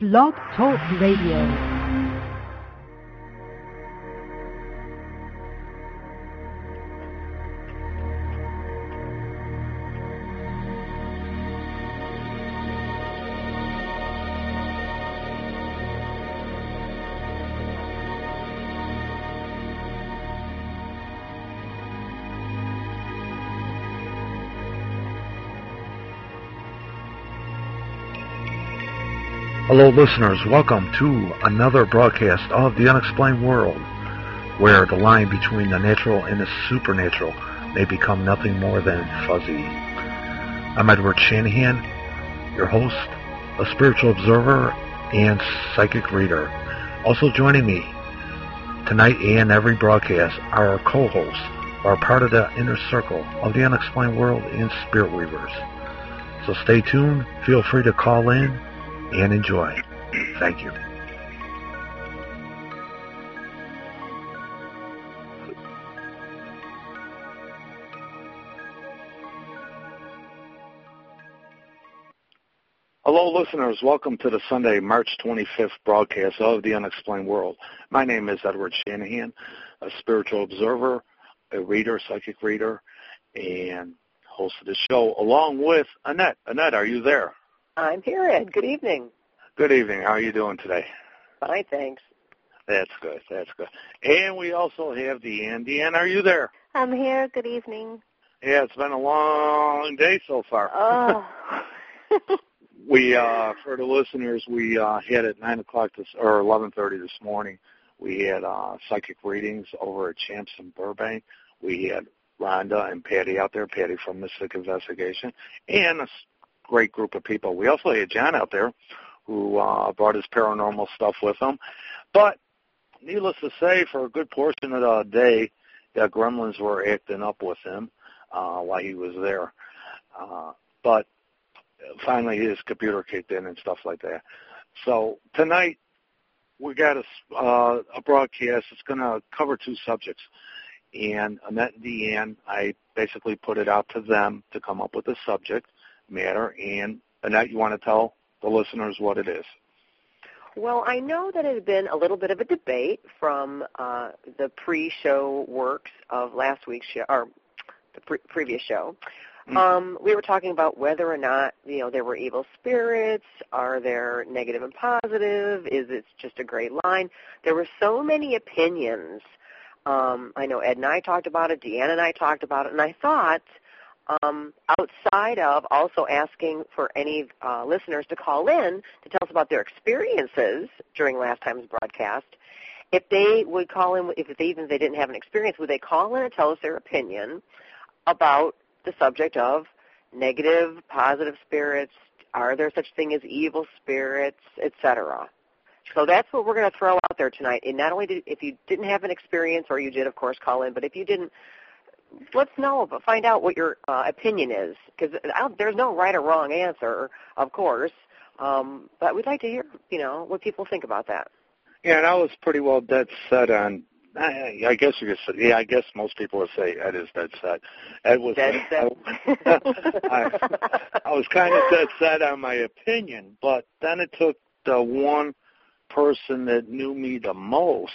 Blog Talk Radio. Listeners. Welcome to another broadcast of The Unexplained World, where the line between the natural and the supernatural may become nothing more than fuzzy. I'm Edward Shanahan, your host, a spiritual observer, and psychic reader. Also joining me tonight and every broadcast are our co-hosts, who are part of the inner circle of The Unexplained World and Spirit Weavers. So stay tuned. Feel free to call in and enjoy. Thank you. Hello, listeners. Welcome to the Sunday, March 25th broadcast of The Unexplained World. My name is Edward Shanahan, a spiritual observer, a reader, psychic reader, and host of the show, along with Annette. Annette, are you there? I'm here, Ed. Good evening. Good evening. How are you doing today? Fine, thanks. That's good. That's good. And we also have Deanne. Deanne, are you there? I'm here. Good evening. Yeah, it's been a long day so far. Oh. we, uh, for the listeners, we uh, had at nine o'clock this or eleven thirty this morning. We had uh, psychic readings over at Champs in Burbank. We had Rhonda and Patty out there. Patty from Mystic Investigation, and a great group of people. We also had John out there who uh, brought his paranormal stuff with him. But needless to say, for a good portion of the day, the gremlins were acting up with him uh, while he was there. Uh, but finally, his computer kicked in and stuff like that. So tonight, we got a, uh, a broadcast. It's going to cover two subjects. And Annette and Deanne, I basically put it out to them to come up with a subject matter. And Annette, you want to tell the listeners what it is? Well, I know that it had been a little bit of a debate from uh, the pre-show works of last week's show, or the pre- previous show. Mm-hmm. Um, we were talking about whether or not you know there were evil spirits. Are there negative and positive? Is it just a gray line? There were so many opinions. Um, I know Ed and I talked about it. Deanna and I talked about it, and I thought um, outside of also asking for any uh, listeners to call in to tell us about their experiences during last time's broadcast, if they would call in, if they even if they didn't have an experience, would they call in and tell us their opinion about the subject of negative, positive spirits? Are there such thing as evil spirits, etc.? So that's what we're going to throw out there tonight. And not only did, if you didn't have an experience, or you did, of course, call in, but if you didn't, let's know, but find out what your uh, opinion is, because there's no right or wrong answer, of course. Um, but we'd like to hear, you know, what people think about that. Yeah, and I was pretty well dead set on. I, I guess you could say, yeah, I guess most people would say Ed is dead set. Ed was Dead set. I, I was kind of dead set on my opinion, but then it took the one person that knew me the most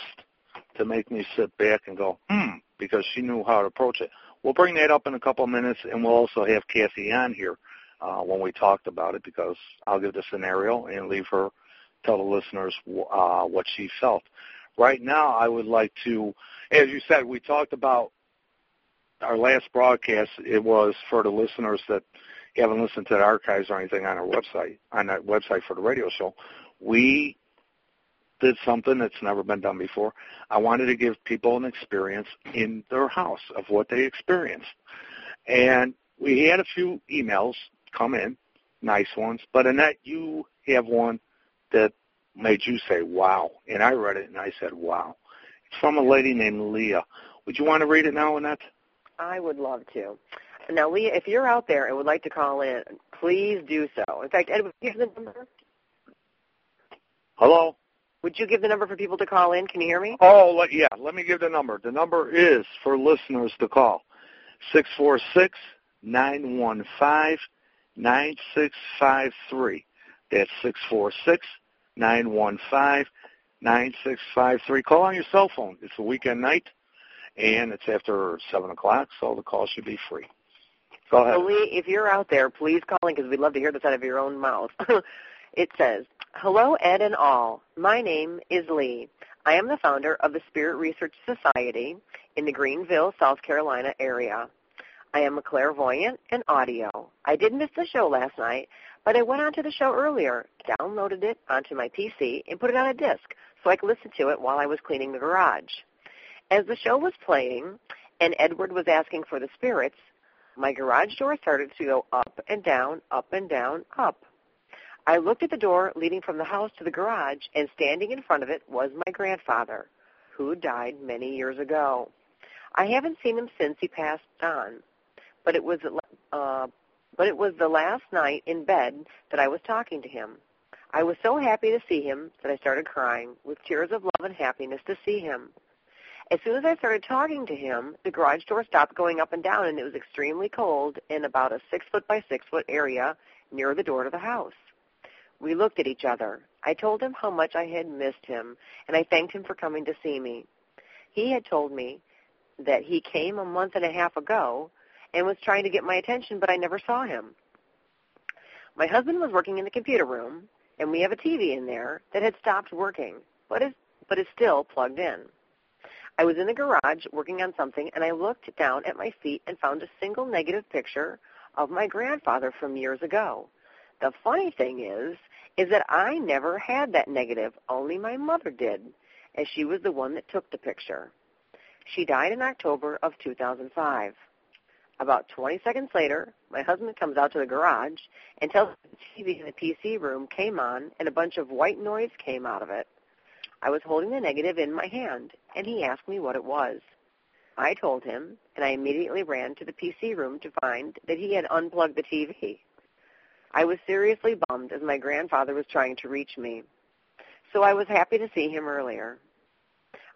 to make me sit back and go, hmm, because she knew how to approach it. We'll bring that up in a couple of minutes, and we'll also have Kathy on here uh, when we talked about it because I'll give the scenario and leave her tell the listeners uh, what she felt. Right now, I would like to, as you said, we talked about our last broadcast. It was for the listeners that haven't listened to the archives or anything on our website, on that website for the radio show. We did something that's never been done before. I wanted to give people an experience in their house of what they experienced. And we had a few emails come in, nice ones, but Annette, you have one that made you say, wow. And I read it and I said, wow. It's from a lady named Leah. Would you want to read it now, Annette? I would love to. Now, Leah, if you're out there and would like to call in, please do so. In fact, Ed, would you give the number? Hello? Would you give the number for people to call in? Can you hear me? Oh, let, yeah. Let me give the number. The number is for listeners to call six four six nine one five nine six five three. That's six four six 9653. Call on your cell phone. It's a weekend night, and it's after 7 o'clock, so the call should be free. Go ahead. If you're out there, please call in because we'd love to hear this out of your own mouth. it says, Hello, Ed and all. My name is Lee. I am the founder of the Spirit Research Society in the Greenville, South Carolina area. I am a clairvoyant and audio. I did miss the show last night, but I went onto the show earlier, downloaded it onto my PC, and put it on a disk so I could listen to it while I was cleaning the garage. As the show was playing and Edward was asking for the spirits, my garage door started to go up and down, up and down, up. I looked at the door leading from the house to the garage, and standing in front of it was my grandfather, who died many years ago. I haven't seen him since he passed on, but it was uh, but it was the last night in bed that I was talking to him. I was so happy to see him that I started crying with tears of love and happiness to see him. As soon as I started talking to him, the garage door stopped going up and down, and it was extremely cold in about a six foot by six foot area near the door to the house. We looked at each other. I told him how much I had missed him, and I thanked him for coming to see me. He had told me that he came a month and a half ago and was trying to get my attention, but I never saw him. My husband was working in the computer room, and we have a TV in there that had stopped working, but is but is still plugged in. I was in the garage working on something, and I looked down at my feet and found a single negative picture of my grandfather from years ago. The funny thing is, is that I never had that negative. Only my mother did, as she was the one that took the picture. She died in October of 2005. About 20 seconds later, my husband comes out to the garage and tells me the TV in the PC room came on and a bunch of white noise came out of it. I was holding the negative in my hand, and he asked me what it was. I told him, and I immediately ran to the PC room to find that he had unplugged the TV. I was seriously bummed as my grandfather was trying to reach me. So I was happy to see him earlier.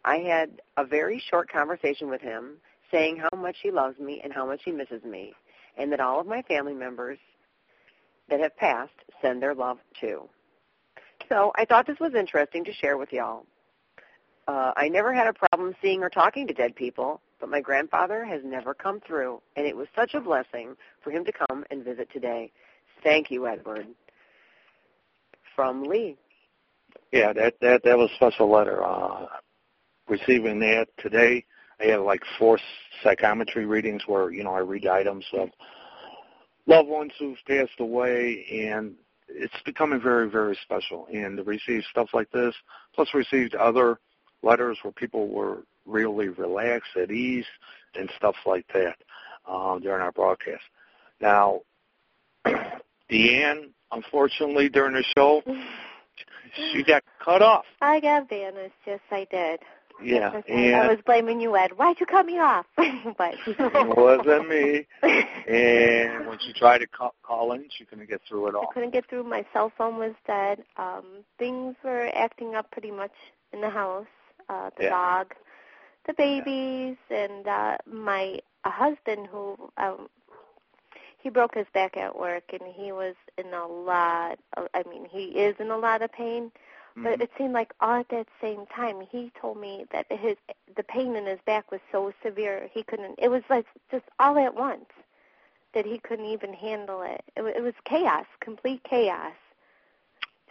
I had a very short conversation with him saying how much he loves me and how much he misses me, and that all of my family members that have passed send their love too. So I thought this was interesting to share with y'all. Uh, I never had a problem seeing or talking to dead people, but my grandfather has never come through, and it was such a blessing for him to come and visit today. Thank you, Edward. From Lee. Yeah, that that that was a special letter. Uh, receiving that today, I had like four psychometry readings where you know I read items of loved ones who've passed away, and it's becoming very, very special. And to receive stuff like this, plus received other letters where people were really relaxed, at ease, and stuff like that um, during our broadcast. Now, Deanne, unfortunately, during the show, she got cut off. I got vanished. Yes, I did. Yeah, and I was blaming you, Ed. Why'd you cut me off? but it wasn't me. And when she tried to call, call in, she couldn't get through at all. I couldn't get through. My cell phone was dead. Um, things were acting up pretty much in the house. Uh, the Yeah. dog, the babies, and uh, my uh, husband, who um, he broke his back at work, and he was in a lot. Of, I mean, he is in a lot of pain. But Mhm. it seemed like all at that same time, he told me that his the pain in his back was so severe he couldn't. It was like just all at once that he couldn't even handle it. It, it was chaos, complete chaos.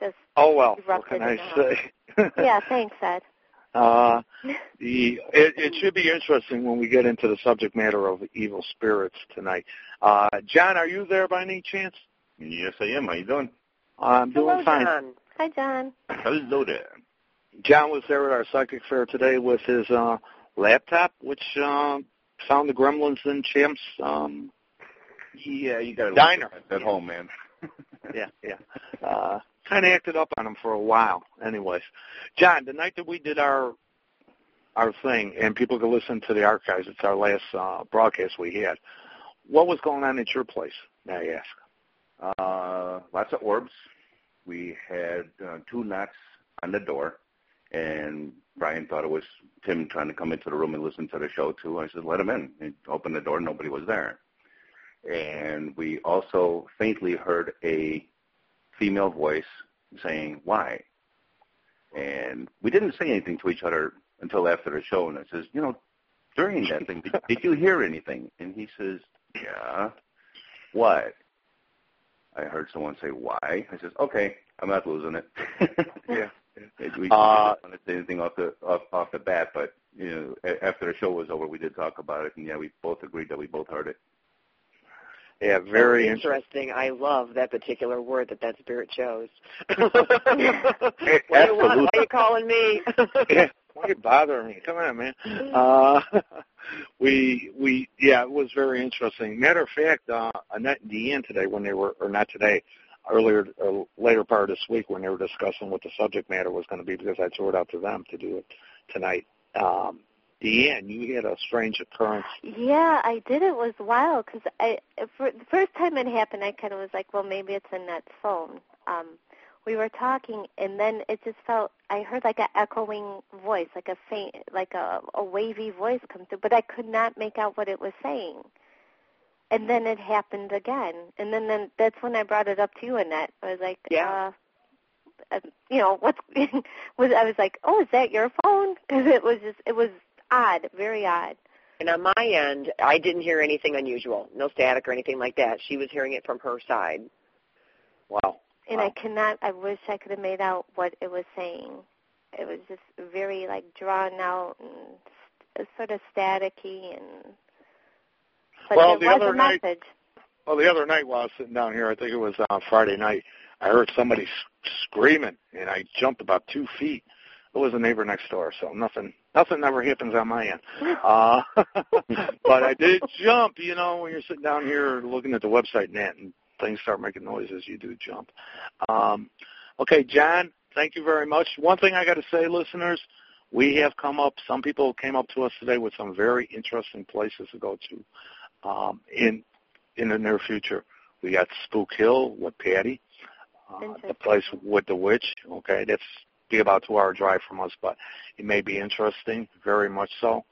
Just Oh well, what can I in the house. say? yeah, thanks, Ed. Uh, the it, it should be interesting when we get into the subject matter of evil spirits tonight. Uh, John, are you there by any chance? Yes, I am. How you doing? I'm doing Hello, fine. John. Hi, John. Hello there. John was there at our psychic fair today with his uh, laptop, which uh, found the Gremlins and Champs. Um, Yeah, you got a Diner. at home, man. yeah, yeah. Uh, kind of acted up on him for a while. Anyways, John, the night that we did our our thing, and people could listen to the archives. It's our last uh, broadcast we had. What was going on at your place? May I ask? Uh, lots of orbs. We had uh, two knocks on the door, and Brian thought it was Tim trying to come into the room and listen to the show too. I said, "Let him in." He opened the door. Nobody was there, and we also faintly heard a female voice saying, "Why?" And we didn't say anything to each other until after the show. And I says, you know, during that thing, did, did you hear anything? And he says, yeah. What? I heard someone say, why? I says, okay, I'm not losing it. Yeah. we Uh, didn't want to say anything off the off, off the bat, but you know, after the show was over, we did talk about it, and yeah, we both agreed that we both heard it. Yeah, very So interesting. interesting. I love that particular word that that spirit chose. What do you want? absolutely. Why are you calling me? yeah, why are you bothering me? Come on, man. Uh, we we yeah, it was very interesting. Matter of fact, uh, Annette and Deanne today, when they were or not today, earlier uh, later part of this week when they were discussing what the subject matter was going to be, because I threw it out to them to do it tonight. Um, Deanne, you had a strange occurrence. Yeah, I did. It was wild because I for the first time it happened, I kind of was like, well, maybe it's Annette's phone. Um, we were talking, and then it just felt I heard like an echoing voice, like a faint, like a, a wavy voice come through, but I could not make out what it was saying. And then it happened again, and then then that's when I brought it up to you, Annette. I was like, Yeah. uh, uh, you know, what's was I was like, oh, is that your phone? Because it was just it was odd, very odd. And on my end, I didn't hear anything unusual, no static or anything like that. She was hearing it from her side. Wow. And Wow. I cannot. I wish I could have made out what it was saying. It was just very like drawn out and st- sort of staticky and. But Well, the was other a night- message. Well, the other night while I was sitting down here, I think it was on Friday night, I heard somebody s- screaming, and I jumped about two feet. It was a neighbor next door, so nothing, nothing ever happens on my end. Uh, but I did jump. You know, when you're sitting down here looking at the website and that, and things start making noises, you do jump. Um, okay, John, thank you very much. One thing I got to say, listeners, we have come up. Some people came up to us today with some very interesting places to go to um, in in the near future. We got Spook Hill with Patty, uh, the place with the witch. Okay, that's be about two hour drive from us, but it may be interesting, very much so.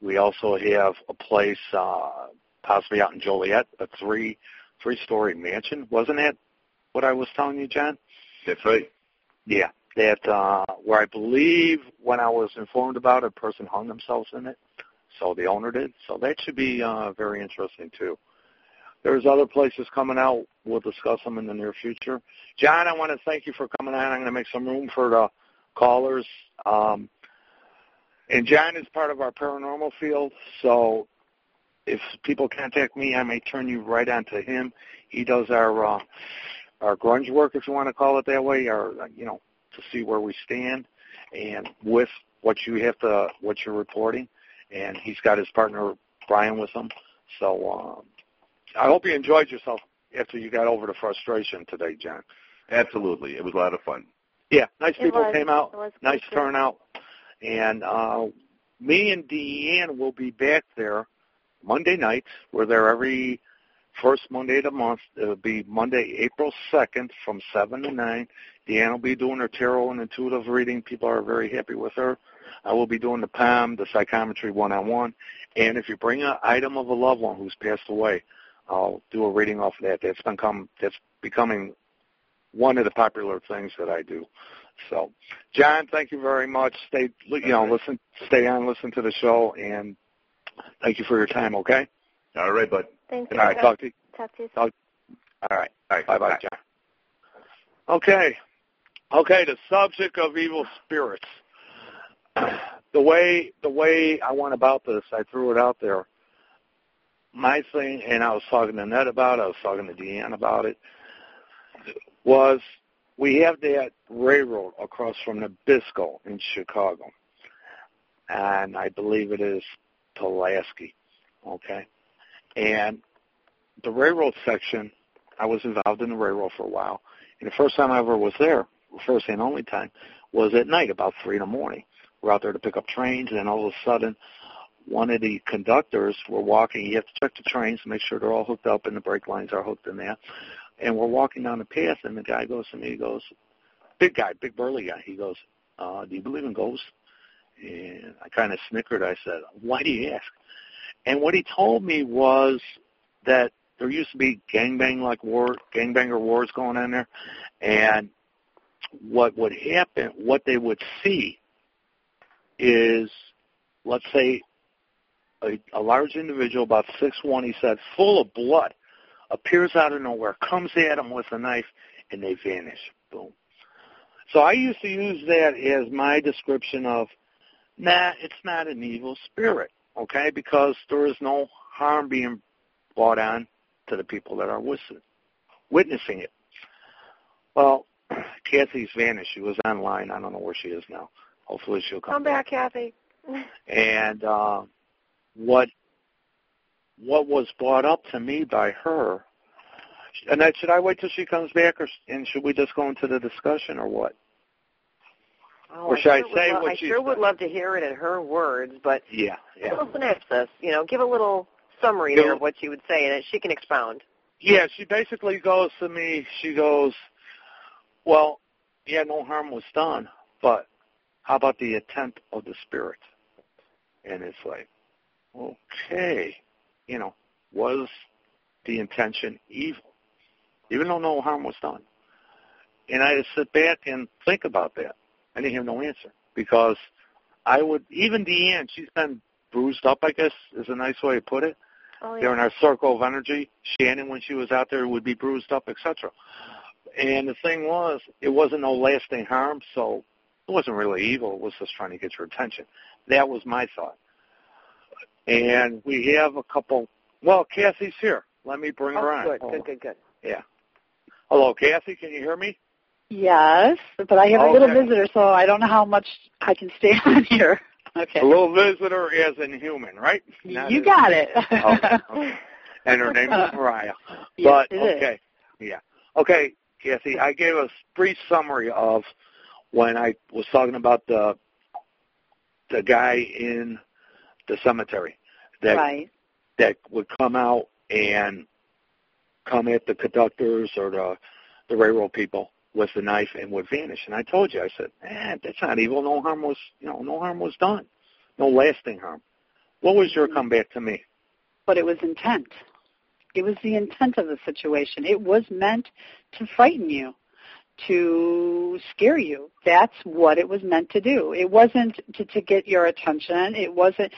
We also have a place uh, possibly out in Joliet, a three three story mansion. Wasn't that what I was telling you, John? That's right. Yeah, that uh, where I believe when I was informed about it, a person hung themselves in it. So the owner did. So that should be uh, very interesting too. There's other places coming out. We'll discuss them in the near future. John, I want to thank you for coming on. I'm going to make some room for the callers. Um, and John is part of our paranormal field, so if people contact me, I may turn you right on to him. He does our uh, our grunge work, if you want to call it that way, or uh, you know, to see where we stand, and with what you have to, what you're reporting, and he's got his partner Brian with him. So um, I hope you enjoyed yourself after you got over the frustration today, John. Absolutely. It was a lot of fun. Yeah, nice It people was. came out. Nice good. turnout. And uh, me and Deanne will be back there Monday nights. We're there every first Monday of the month. It'll be Monday, April 2nd from 7 to 9. Deanne will be doing her tarot and intuitive reading. People are very happy with her. I will be doing the palm, the psychometry one-on-one. And if you bring an item of a loved one who's passed away, I'll do a reading off of that. That's become that's becoming one of the popular things that I do. So, John, thank you very much. Stay, you know, listen, stay on, listen to the show, and thank you for your time. Okay. All right, bud. Thank All you. right. Talk to you. Talk to you. All right. All right. Bye, bye, John. Okay. Okay. The subject of evil spirits. The way the way I went about this, I threw it out there. My thing, and I was talking to Ned about it. I was talking to Deanne about it. Was we have that railroad across from Nabisco in Chicago, and I believe it is Pulaski. Okay, and the railroad section, I was involved in the railroad for a while, and the first time I ever was there, first and only time, was at night about three in the morning. We're out there to pick up trains, and all of a sudden, one of the conductors were walking. You have to check the trains to make sure they're all hooked up and the brake lines are hooked in there. And we're walking down the path, and the guy goes to me, he goes, big guy, big burly guy. He goes, uh, "Do you believe in ghosts?" And I kind of snickered. I said, "Why do you ask?" And what he told me was that there used to be gangbang like war, gangbanger wars going on there, and what would happen, what they would see is, let's say, a, a large individual, about six one, he said, full of blood, appears out of nowhere, comes at him with a knife, and they vanish. Boom. So I used to use that as my description of, nah, it's not an evil spirit, okay, because there is no harm being brought on to the people that are witnessing it. Well, Kathy's vanished. She was online. I don't know where she is now. Hopefully she'll come, come back, Kathy. And uh, what what was brought up to me by her, and that should I wait till she comes back, or and should we just go into the discussion, or what? Oh, or should I, sure say lo- what I she sure said? would love to hear it in her words, but Yeah, give yeah, a synopsis. You know, give a little summary there of what she would say, and she can expound. yeah. She basically goes to me. She goes, "Well, yeah, no harm was done, but how about the attempt of the spirit?" And it's like, okay, you know, was the intention evil, even though no harm was done? And I just sit back and think about that. I didn't have no answer because I would even Deanne. She's been bruised up. I guess is a nice way to put it. Oh They're in our circle of energy. Shannon, when she was out there, would be bruised up, etc. And the thing was, it wasn't no lasting harm, so it wasn't really evil. It was just trying to get your attention. That was my thought. And we have a couple. Well, Kathy's here. Let me bring her Oh, on. good, Hold good, on. good, good. Yeah. Hello, Kathy. Can you hear me? Yes, but I have a little visitor, so I don't know how much I can stay on here. Okay. A little visitor as in human, right? Not you as- got it. Okay, okay. And her name is Mariah. Yes, but it is. okay, yeah, okay, Kathy. I gave a brief summary of when I was talking about the the guy in the cemetery that Right. that would come out and come at the conductors or the the railroad people with the knife and would vanish. And I told you, I said, eh, that's not evil. No harm was, you know, no harm was done. No lasting harm. What was your comeback to me? But it was intent. It was the intent of the situation. It was meant to frighten you, to scare you. That's what it was meant to do. It wasn't to, to get your attention. It wasn't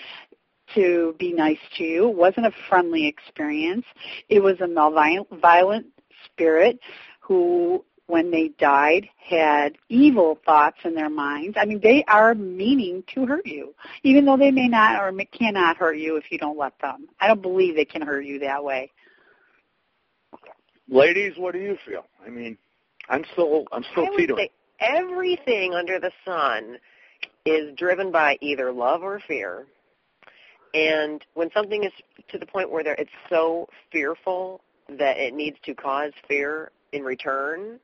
to be nice to you. It wasn't a friendly experience. It was a malevolent spirit who, when they died, had evil thoughts in their minds. I mean, they are meaning to hurt you, even though they may not or cannot hurt you if you don't let them. I don't believe they can hurt you that way. Ladies, what do you feel? I mean, I'm still, I'm still I would teetering. say everything under the sun is driven by either love or fear. And when something is to the point where it's so fearful that it needs to cause fear in return,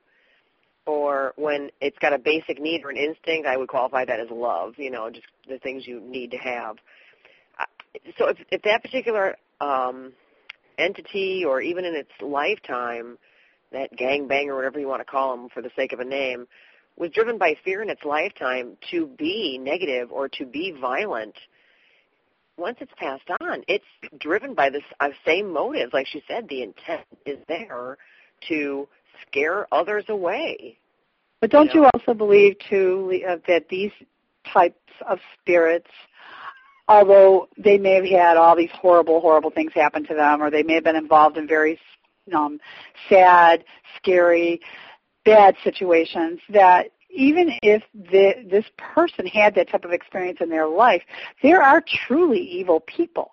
or when it's got a basic need or an instinct, I would qualify that as love. You know, just the things you need to have. Uh, So if, if that particular um, entity, or even in its lifetime, that gangbang or whatever you want to call them for the sake of a name, was driven by fear in its lifetime to be negative or to be violent, once it's passed on, it's driven by this uh, same motives. Like she said, the intent is there to scare others away. But don't Yeah. you also believe too uh, that these types of spirits, although they may have had all these horrible, horrible things happen to them, or they may have been involved in very um, sad, scary, bad situations, that even if the, this person had that type of experience in their life, there are truly evil people.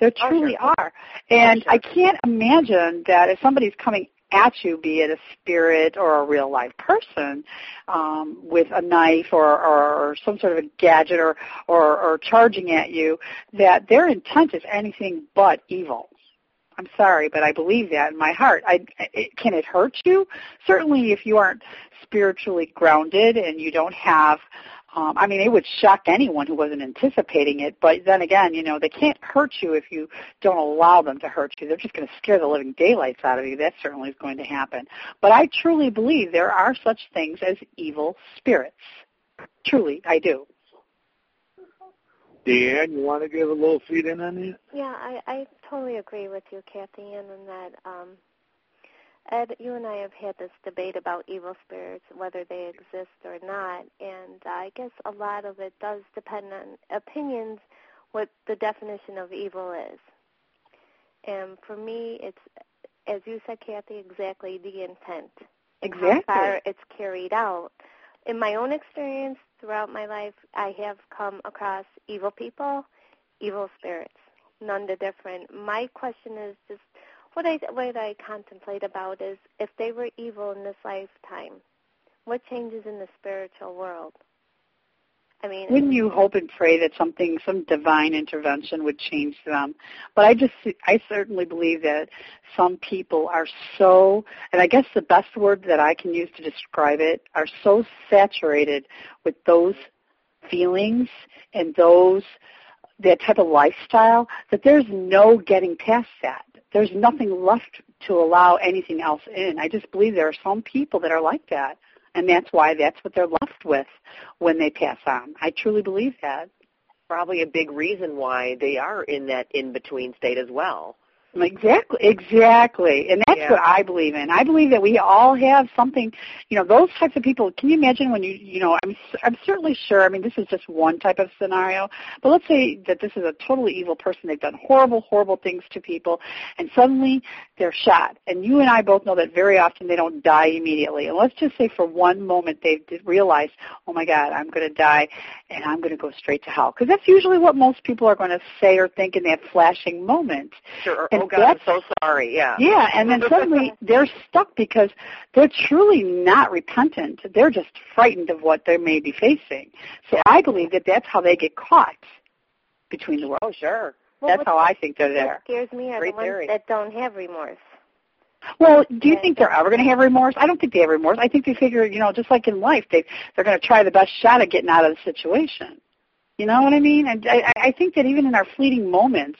There Oh, truly sure. are. And sure. I can't imagine that if somebody's coming at you, be it a spirit or a real life person, um, with a knife or, or, or some sort of a gadget or, or, or charging at you, that their intent is anything but evil. I'm sorry, but I believe that in my heart. I, it, can it hurt you? Certainly, if you aren't spiritually grounded and you don't have, um, I mean, it would shock anyone who wasn't anticipating it. But then again, you know, they can't hurt you if you don't allow them to hurt you. They're just going to scare the living daylights out of you. That certainly is going to happen. But I truly believe there are such things as evil spirits. Truly, I do. Deanne, you want to give a little feed in on that? Yeah, I, I totally agree with you, Kathy Ann, in that um, Ed, you and I have had this debate about evil spirits, whether they exist or not, and I guess a lot of it does depend on opinions, what the definition of evil is. And for me, it's, as you said, Kathy, exactly the intent. Exactly. How far it's carried out. In my own experience throughout my life, I have come across evil people, evil spirits, none the different. My question is just what I what I contemplate about is if they were evil in this lifetime, what changes in the spiritual world? I mean, wouldn't you hope and pray that something, some divine intervention would change them? But I just, I certainly believe that some people are so, and I guess the best word that I can use to describe it, are so saturated with those feelings and those, that type of lifestyle that there's no getting past that. There's nothing left to allow anything else in. I just believe there are some people that are like that and that's why that's what they're left with when they pass on. I truly believe that. Probably a big reason why they are in that in between state as well. Exactly, exactly, and that's Yeah. what I believe in. I believe that we all have something, you know, those types of people. Can you imagine when you, you know, I'm, I'm certainly sure. I mean, this is just one type of scenario, but let's say that this is a totally evil person. They've done horrible, horrible things to people, and suddenly they're shot. And you and I both know that very often they don't die immediately. And let's just say for one moment they realize, oh my God, I'm going to die, and I'm going to go straight to hell, because that's usually what most people are going to say or think in that flashing moment. Sure. And oh God, I'm so sorry. Yeah. Yeah, and then suddenly they're stuck because they're truly not repentant. They're just frightened of what they may be facing. So I believe that that's how they get caught between the worlds. Oh sure. well, That's how I think they're there. scares me are Great the ones theory. that don't have remorse. Well, do you think they're ever going to have remorse? I don't think they have remorse. I think they figure, you know, just like in life, they they're going to try the best shot at getting out of the situation. You know what I mean? And I, I think that even in our fleeting moments,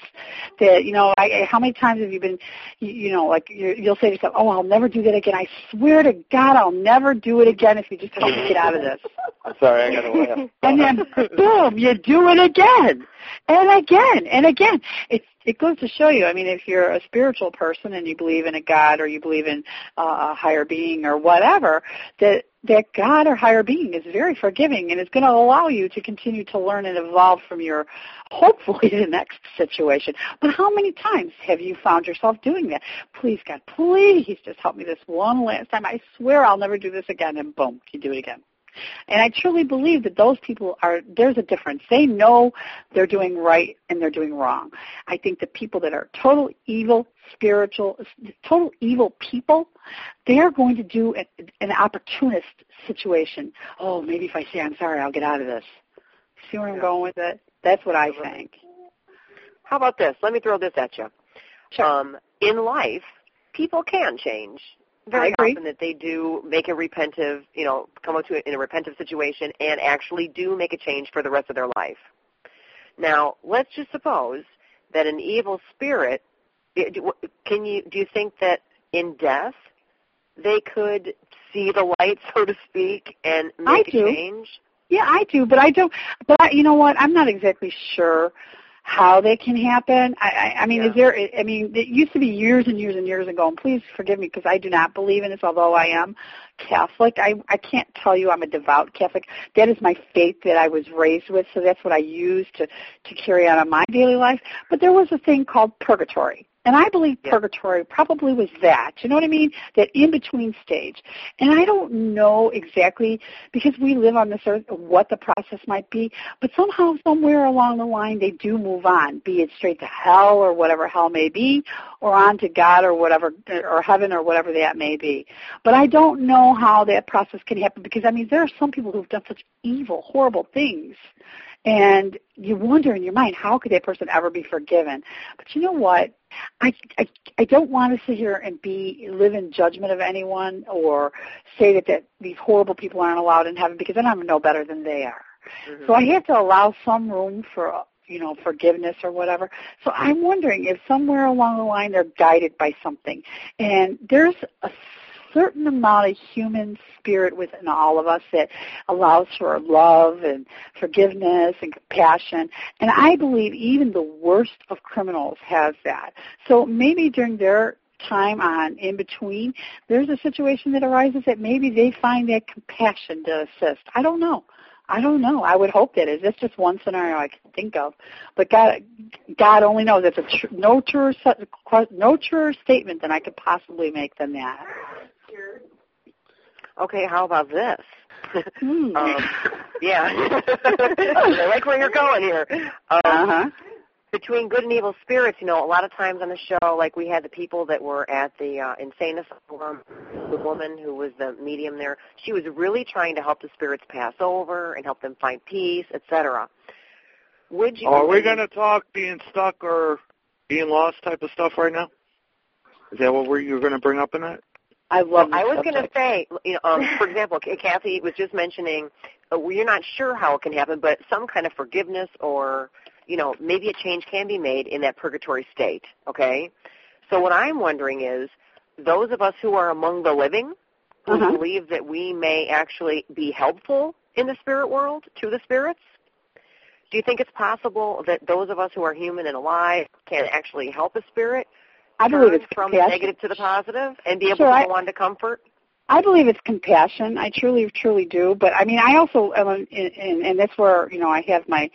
that you know, I, how many times have you been, you, you know, like you, you'll say to yourself, "Oh, I'll never do that again. I swear to God, I'll never do it again if you just help me get out of this." I'm sorry, I got to laugh. and then boom, you do it again and again and again. It it goes to show you. I mean, if you're a spiritual person and you believe in a God or you believe in uh, a higher being or whatever, that that God or higher being is very forgiving and is going to allow you to continue to learn and evolve from your hopefully the next situation. But how many times have you found yourself doing that? Please God, please just help me this one last time. I swear I'll never do this again and boom, you do it again. And I truly believe that those people are, there's a difference. They know they're doing right and they're doing wrong. I think the people that are total evil, spiritual, total evil people, they're going to do an, an opportunist situation. Oh, maybe if I say I'm sorry, I'll get out of this. See where I'm Yeah. going with it? That's what I think. How about this? Let me throw this at you. Sure. Um, in life, people can change. Very I agree. often that they do make a repentive, you know, come up to it in a repentive situation and actually do make a change for the rest of their life. Now, let's just suppose that an evil spirit, do- can you, do you think that in death they could see the light, so to speak, and I make a change? Yeah, I do, but I don't. But I, you know what? I'm not exactly sure how they can happen. I, I, I mean, Yeah. is there? I mean, it used to be years and years and years ago. And please forgive me because I do not believe in this, although I am Catholic. I I can't tell you I'm a devout Catholic. That is my faith that I was raised with, so that's what I use to to carry on in my daily life. But there was a thing called purgatory. And I believe Yeah. purgatory probably was that. You know what I mean? That in between stage. And I don't know exactly because we live on this earth what the process might be, but somehow, somewhere along the line, they do move on, be it straight to hell or whatever hell may be, or on to God or whatever, or heaven or whatever that may be. But I don't know how that process can happen because I mean, there are some people who've done such evil, horrible things. And you wonder in your mind, how could that person ever be forgiven? But you know what? I, I I don't want to sit here and be live in judgment of anyone or say that, that these horrible people aren't allowed in heaven because then I'm no better than they are. Mhm. So I have to allow some room for you know forgiveness or whatever. So I'm wondering if somewhere along the line they're guided by something, and there's a certain amount of human spirit within all of us that allows for love and forgiveness and compassion. And I believe even the worst of criminals has that. So maybe during their time on in between, there's a situation that arises that maybe they find that compassion to assist. I don't know. I don't know. I would hope that is. That's just one scenario I can think of. But God, God only knows. It's a tr- no truer, no truer statement than I could possibly make than that. Okay, how about this? Hmm. um, yeah, I like where you're going here. Um, uh-huh. Between good and evil spirits, you know, a lot of times on the show, like we had the people that were at the uh, insane asylum, the woman who was the medium there, she was really trying to help the spirits pass over and help them find peace, etc. Would you? Oh, are we going to talk being stuck or being lost type of stuff right now? Is that what we're, you're going to bring up in that? I love. I was going to say, you know, um, for example, Kathy was just mentioning uh, we're not sure how it can happen, but some kind of forgiveness or, you know, maybe a change can be made in that purgatory state. Okay, so what I'm wondering is, those of us who are among the living who Uh-huh. believe that we may actually be helpful in the spirit world to the spirits. Do you think it's possible that those of us who are human and alive can actually help a spirit I believe it's from the negative to the positive and be able Sure, to I- go on to comfort? I believe it's compassion. I truly, truly do. But I mean, I also, um, and, and, and that's where you know I have my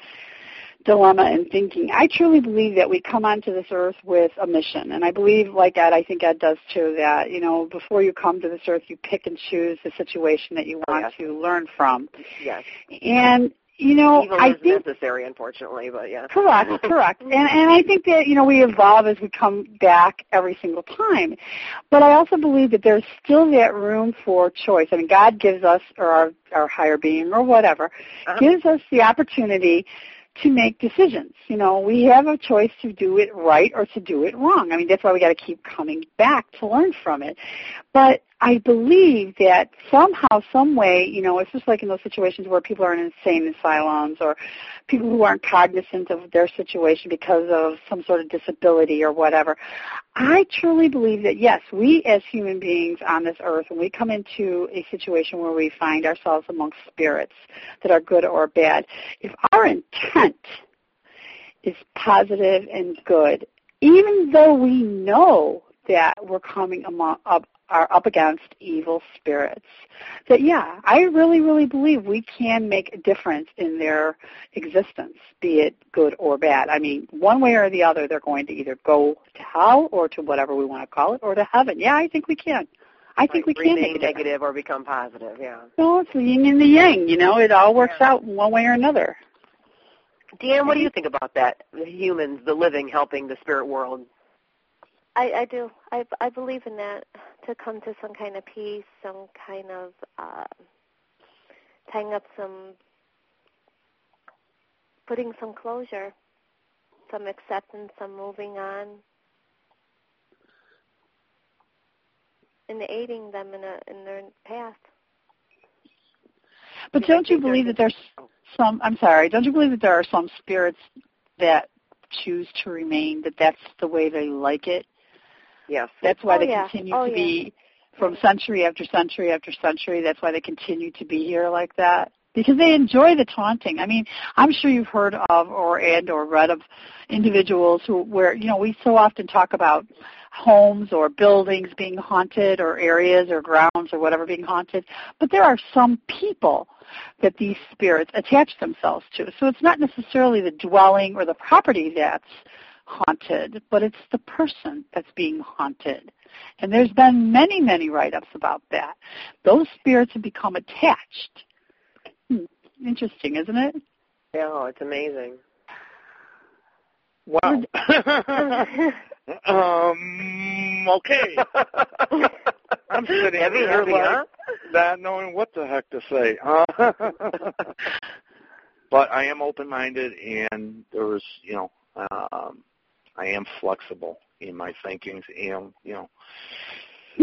dilemma in thinking. I truly believe that we come onto this earth with a mission, and I believe, like Ed, I think Ed does too, that you know before you come to this earth, you pick and choose the situation that you want yes. to learn from. Yes. And you know, Evil I is think necessary, unfortunately, but yeah. Correct, correct. And and I think that, you know, we evolve as we come back every single time. But I also believe that there's still that room for choice. I mean, God gives us, or our, our higher being, or whatever, Uh-huh. gives us the opportunity to make decisions. You know, we have a choice to do it right or to do it wrong. I mean, that's why we got to keep coming back to learn from it. But I believe that somehow, some way, you know, it's just like in those situations where people are in insane asylums or people who aren't cognizant of their situation because of some sort of disability or whatever. I truly believe that yes, we as human beings on this earth, when we come into a situation where we find ourselves amongst spirits that are good or bad, if our intent is positive and good, even though we know that we're coming among, up, are up against evil spirits, that yeah, I really, really believe we can make a difference in their existence, be it good or bad. I mean, one way or the other, they're going to either go to hell or to whatever we want to call it, or to heaven. Yeah, I think we can. I think Like, we can make a negative or become positive, yeah. No, it's the yin and the yang. You know, it all works out one way or another. Dan, what do you think about that? The humans, the living, helping the spirit world. I, I do. I, I believe in that to come to some kind of peace, some kind of uh, tying up some, putting some closure, some acceptance, some moving on, and aiding them in a in their path. But don't you believe that there's some? I'm sorry. Don't you believe that there are some spirits that choose to remain? That that's the way they like it. Yes. That's why Oh, they yeah. continue Oh, to yeah. be from century after century after century. That's why they continue to be here like that because they enjoy the taunting. I mean, I'm sure you've heard of or and or read of individuals who where you know we so often talk about homes or buildings being haunted or areas or grounds or whatever being haunted, but there are some people that these spirits attach themselves to. So it's not necessarily the dwelling or the property that's haunted, but it's the person that's being haunted. And there's been many, many write-ups about that. Those spirits have become attached. Hmm. Interesting, isn't it? Yeah, oh, it's amazing. Wow. um. Okay. I'm sitting heavy, here heavy, like huh? not knowing what the heck to say. Uh, but I am open-minded, and there was, you know, um, I am flexible in my thinkings, and you know,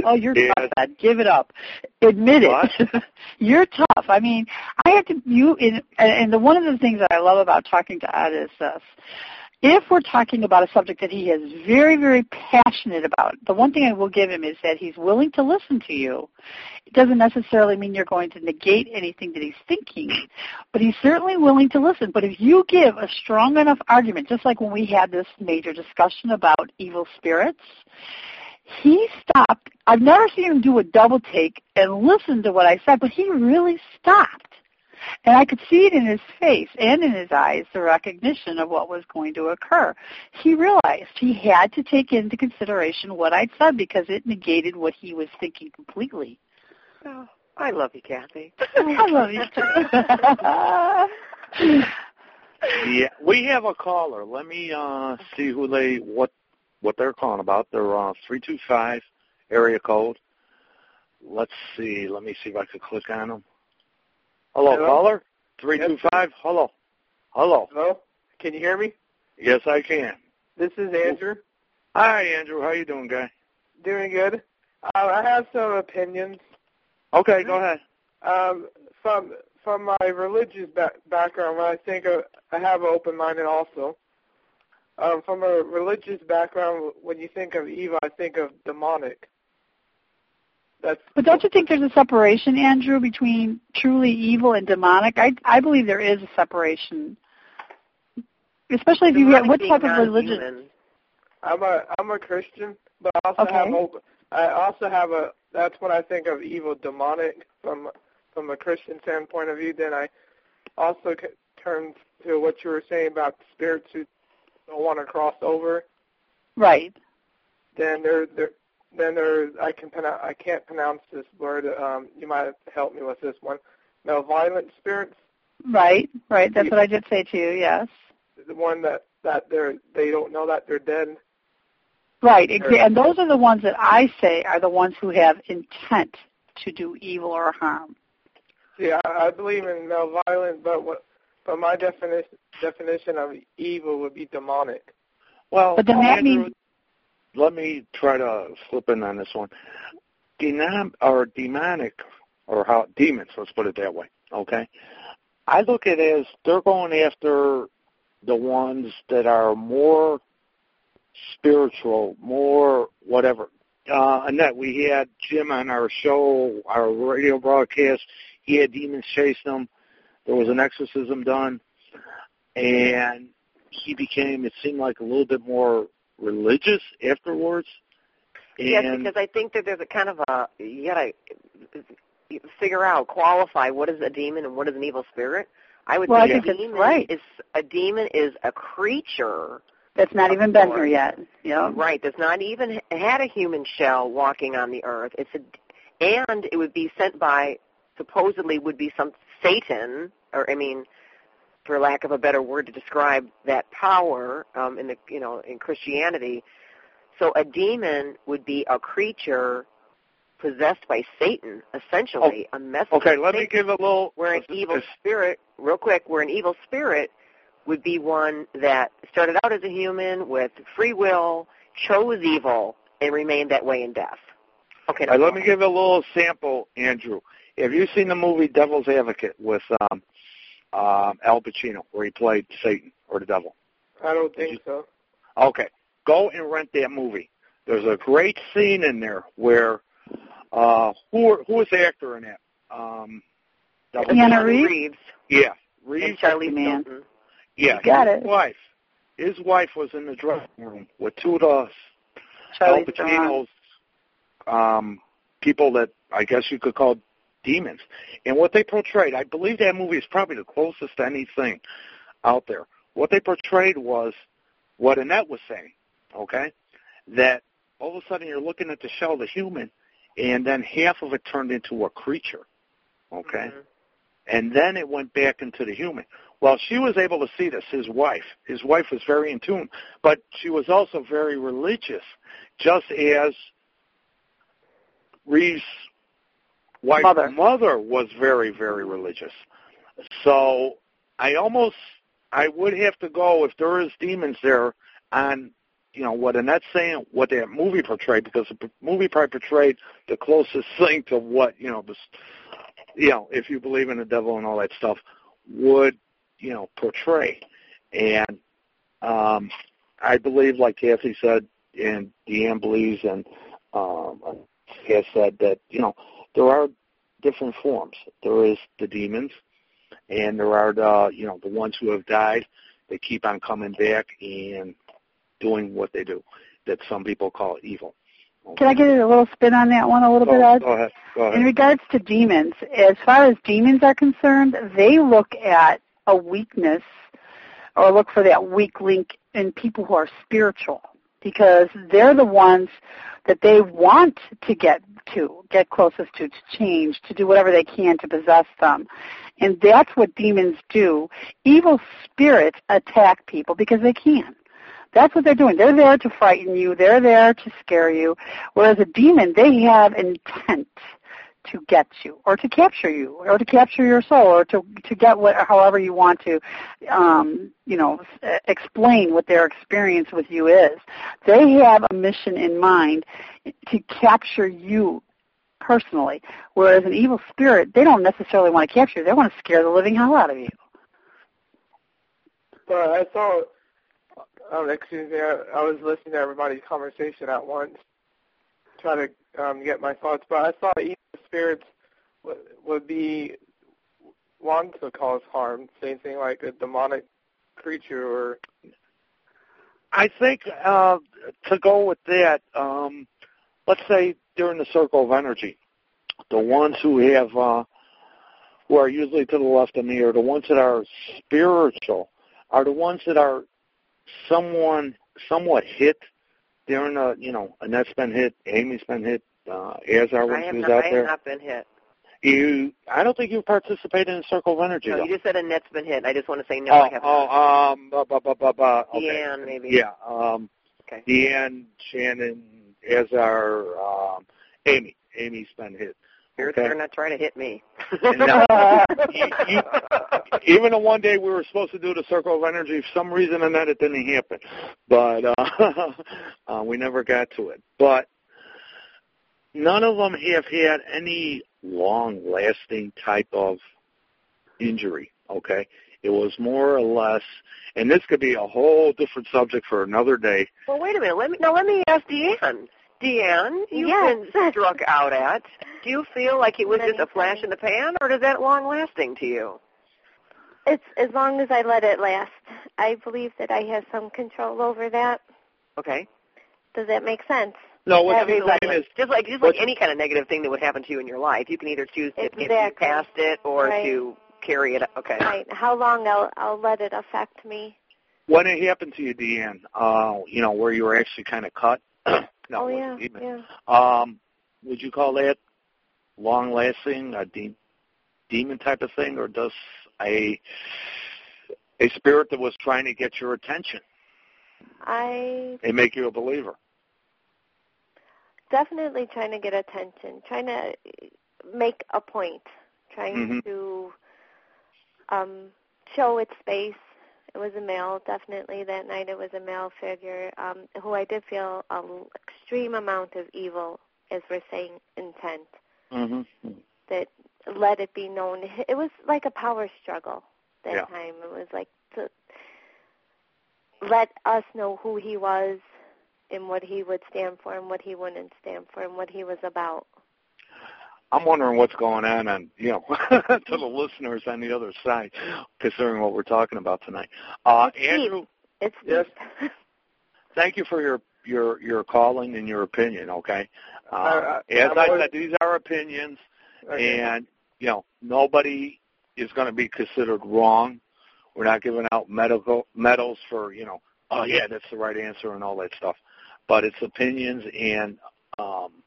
Oh, you're Yeah. tough, Ed. Give it up. Admit it. you're tough. I mean, I have to. You in, and the one of the things that I love about talking to Ed is this: if we're talking about a subject that he is very, very passionate about, the one thing I will give him is that he's willing to listen to you. It doesn't necessarily mean you're going to negate anything that he's thinking, but he's certainly willing to listen. But if you give a strong enough argument, just like when we had this major discussion about evil spirits, he stopped. I've never seen him do a double take and listen to what I said, but he really stopped. And I could see it in his face and in his eyes, the recognition of what was going to occur. He realized he had to take into consideration what I'd said because it negated what he was thinking completely. Oh, I love you, Kathy. I love you too. Yeah, we have a caller. Let me uh see who they what what they're calling about. They're uh three two five area code. Let's see. Let me see if I could click on them. Hello, Hello? caller. Three two five. Hello. Hello. Hello? Can you hear me? Yes, I can. This is Andrew. Hi, Andrew. How you doing, guy? Doing good. Uh, I have some opinions. Okay, go ahead. Um, from from my religious ba- background, when I think of, I have an open mind, and also. Um, from a religious background, when you think of evil, I think of demonic. That's But don't you think there's a separation, Andrew, between truly evil and demonic? I I believe there is a separation, especially if you get what type of religion. non-human. I'm a I'm a Christian, but I also Okay. have open, I also have a that's what I think of evil demonic from from a Christian standpoint of view. Then I also c- turn to what you were saying about spirits who don't want to cross over. Right. Then there there then there I can I can't pronounce this word. Um, you might help me with this one. Malevolent spirits, Right. Right. That's what I did say to you. Yes. the one that that they're they don't know that they're dead. Right. Exa- and those are the ones that I say are the ones who have intent to do evil or harm. Yeah, I believe in malevolent, but what but my definition definition of evil would be demonic. Well, But then that means let me try to slip in on this one. Denom or demonic or how demons, let's put it that way. Okay. I look at it as they're going after the ones that are more spiritual, more whatever. Uh, Annette, we had Jim on our show, our radio broadcast. He had demons chasing him. There was an exorcism done, and he became. It seemed like a little bit more religious afterwards. And Yes, because I think that there's a kind of a you gotta figure out, qualify what is a demon and what is an evil spirit. I would Well, I say think a demon right. is a demon is a creature, that's not even been here yet. Yeah. right? That's not even had a human shell walking on the earth. It's a, and it would be sent by supposedly would be some Satan, or I mean, for lack of a better word to describe that power um, in the you know in Christianity. So a demon would be a creature possessed by Satan, essentially a messenger. okay, let me give a little. Where an evil spirit, real quick, where an evil spirit would be one that started out as a human with free will, chose evil, and remained that way in death. Okay, right, let me give a little sample, Andrew. Have you seen the movie Devil's Advocate with um, um, Al Pacino, where he played Satan or the devil? I don't Did think so. Okay, go and rent that movie. There's a great scene in there where uh, who who was the actor in that? Um, Devil- Keanu Keanu Reeves? Reeves Yeah, and Reeves. Charlie Man. Hilton. Yeah, got his it. wife. His wife was in the dressing room with two of the Al Charlize Theron. Pacino's um, people that I guess you could call demons. And what they portrayed, I believe that movie is probably the closest to anything out there. What they portrayed was what Annette was saying, okay? That all of a sudden you're looking at the shell of the human, and then half of it turned into a creature, okay? Mhm. and then it went back into the human. Well, she was able to see this, his wife. His wife was very in tune, but she was also very religious, just as Reeves' wife's Mother. mother was very, very religious. So I almost, I would have to go if there is demons there on, you know, what Annette's saying, what that movie portrayed, because the movie probably portrayed the closest thing to what, you know, the you know, if you believe in the devil and all that stuff, would, you know, portray. And um I believe, like Kathy said, and Deanne believes, and um has said that, you know, there are different forms. There is the demons, and there are the, you know, the ones who have died. They keep on coming back and doing what they do, that some people call evil. Can I get a little spin on that one a little go, bit, Ed? Go ahead. Go ahead. In regards to demons, as far as demons are concerned, they look at a weakness or look for that weak link in people who are spiritual because they're the ones that they want to get to, get closest to, to change, to do whatever they can to possess them. And that's what demons do. Evil spirits attack people because they can. That's what they're doing. They're there to frighten you. They're there to scare you. Whereas a demon, they have intent to get you or to capture you or to capture your soul or to to get what however you want to um you know explain what their experience with you is. They have a mission in mind to capture you personally whereas an evil spirit they don't necessarily want to capture you. They want to scare the living hell out of you. But i saw um excuse me I, was listening to everybody's conversation at once trying to um get my thoughts but i saw spirits would, would be want to cause harm, same thing like a demonic creature or I think uh, to go with that, um, let's say during the circle of energy, the ones who have uh, who are usually to the left of me, or the ones that are spiritual, are the ones that are someone somewhat hit during a you know Annette's been hit, Amy's been hit, uh, as are I when she was not, out I there. have not been hit. You, I don't think you participated in Circle of Energy. No, though. you just said Annette's been hit. I just want to say no, oh, I have not. oh, um, ba, ba, ba, ba, ba. Okay. Deanne, maybe. Yeah, um, Okay. Deanne, Shannon, as our um, Amy. Amy's been hit. Spirits okay. not try to hit me. No. You- you- even the one day we were supposed to do the Circle of Energy, for some reason and that it didn't happen. But uh, uh, we never got to it. But none of them have had any long-lasting type of injury. Okay, it was more or less, and this could be a whole different subject for another day. well, wait a minute. Let me now. Let me ask Deanne. Deanne, you've Yes. been struck out at. Do you feel like it was just a flash in the pan, or is that long lasting to you? It's as long as I let it last. I believe that I have some control over that. Okay. Does that make sense? No, what I'm Everybody. is, just like just like any kind of negative thing that would happen to you in your life, you can either choose to get past it or Right. to carry it. Okay. Right. How long I'll I'll let it affect me. when it happened to you, Deanne, uh, you know, where you were actually kind of cut. no, oh yeah, even. yeah. Um, would you call that long-lasting, a de- demon type of thing, or does a a spirit that was trying to get your attention I and make you a believer? Definitely trying to get attention, trying to make a point, trying Mhm. to um show its space. It was a male, definitely that night. It was a male figure um, who I did feel an extreme amount of evil, as we're saying, intent. Mm-hmm. that let it be known. It was like a power struggle that Yeah. time. It was like to let us know who he was and what he would stand for and what he wouldn't stand for and what he was about. I'm wondering what's going on, on you know, to the listeners on the other side, considering what we're talking about tonight. Uh, It's deep. It's Yes. deep. thank you for your your your calling and your opinion. Okay, uh, Uh, as I'm I said, these are opinions, Okay. and you know nobody is going to be considered wrong. We're not giving out medical medals for you know, oh yeah, that's the right answer and all that stuff. But it's opinions, and um,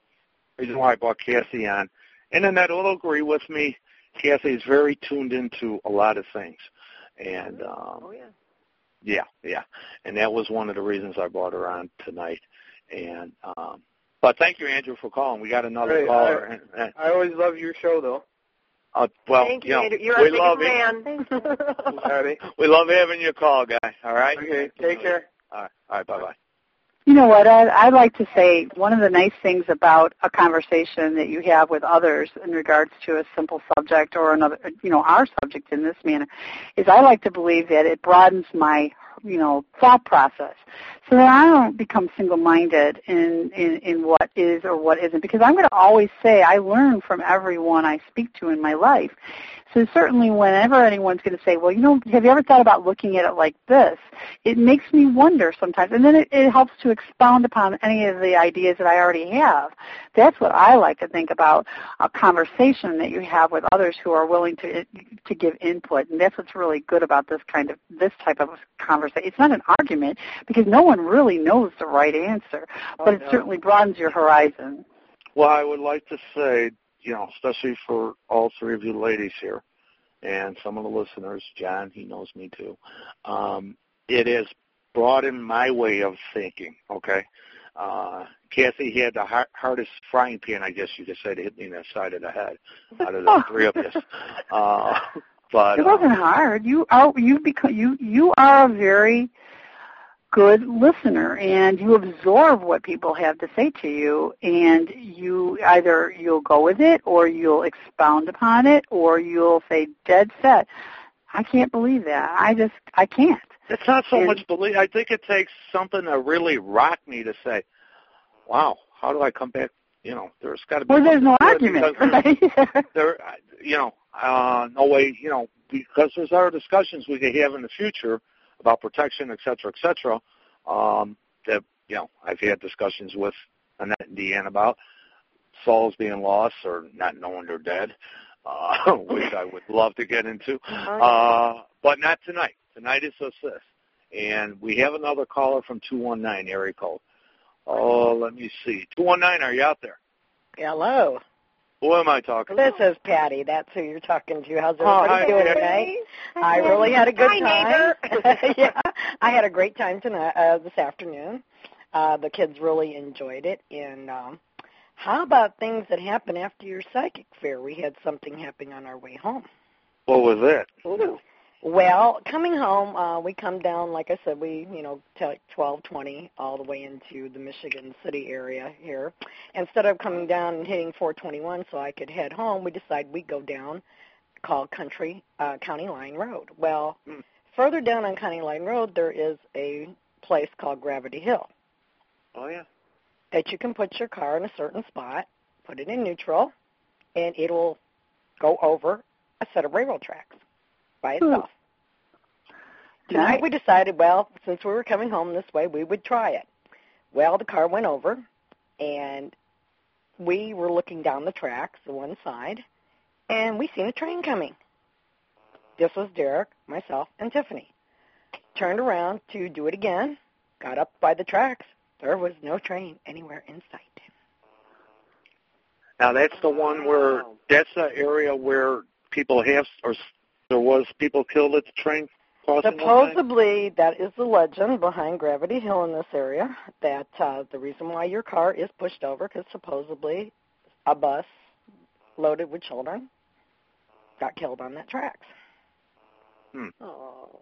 reason why I brought Cassie on, and then that will agree with me. Cassie is very tuned into a lot of things, and um, Oh yeah. yeah, yeah, and that was one of the reasons I brought her on tonight. And um, but thank you, Andrew, for calling. We got another Great. caller. and, and, I always love your show though. uh, well, Thank you, know, Andrew. You're our we biggest love man. Thank you. Alrighty. we love having you call, guy. All right. Okay. Take care. All right. All right. Bye bye. You know what? I, I'd like to say one of the nice things about a conversation that you have with others in regards to a simple subject or another, you know, our subject in this manner, is I like to believe that it broadens my, you know, thought process, so that I don't become single-minded in in, in what is or what isn't. Because I'm going to always say I learn from everyone I speak to in my life. So certainly whenever anyone's going to say, well, you know, have you ever thought about looking at it like this? It makes me wonder sometimes. And then it, it helps to expound upon any of the ideas that I already have. That's what I like to think about a conversation that you have with others who are willing to to give input. And that's what's really good about this kind of this type of conversation. It's not an argument because no one really knows the right answer, but it certainly broadens your horizon. Well, I would like to say, you know, especially for all three of you ladies here, and some of the listeners, John, he knows me too. Um, it has broadened my way of thinking. Okay, uh, Kathy had the hard, hardest frying pan, I guess you could say, to hit me in the side of the head out of the three of us. Uh, but it wasn't uh, hard. You are you become you you are a very good listener and you absorb what people have to say to you and you either you'll go with it or you'll expound upon it or you'll say dead set i can't believe that i just i can't It's not so And- much belief. I think it takes something to really rock me to say, "Wow, how do I come back?" You know, there's got to be. well there's no something to it argument right There, you know, uh, no way. You know, because there's other discussions we could have in the future about protection, et cetera, et cetera. Um, that you know, I've had discussions with Annette and Deanne about souls being lost or not knowing they're dead, uh, which I would love to get into. Uh, but not tonight. Tonight is just this. And we have another caller from 219 area code. Oh, let me see. 219, are you out there? Hello. Who am I talking This to? is Patty. That's who you're talking to. How's Oh, everybody hi, doing Patty. tonight? I really had a good Hi, time. neighbor. yeah, I had a great time tonight uh, this afternoon. Uh, the kids really enjoyed it. And um, how about things that happen after your psychic fair? We had something happen on our way home. What was it? Well, coming home, uh, we come down, like I said, we, you know, t- 1220 all the way into the Michigan City area here. Instead of coming down and hitting 421 so I could head home, we decided we'd go down called Country uh, County Line Road. Well, Hmm. further down on County Line Road, there is a place called Gravity Hill Oh yeah. that you can put your car in a certain spot, put it in neutral, and it will go over a set of railroad tracks by Hmm. itself. Tonight we decided, well, since we were coming home this way, we would try it. Well, the car went over, and we were looking down the tracks, the one side, and we seen a train coming. This was Derek, myself, and Tiffany. Turned around to do it again, got up by the tracks. There was no train anywhere in sight. Now that's the one where that's the area where people have or s- there was people killed at the train crossing. Supposedly, that is the legend behind Gravity Hill in this area. That uh, the reason why your car is pushed over because supposedly a bus loaded with children got killed on that tracks, Oh,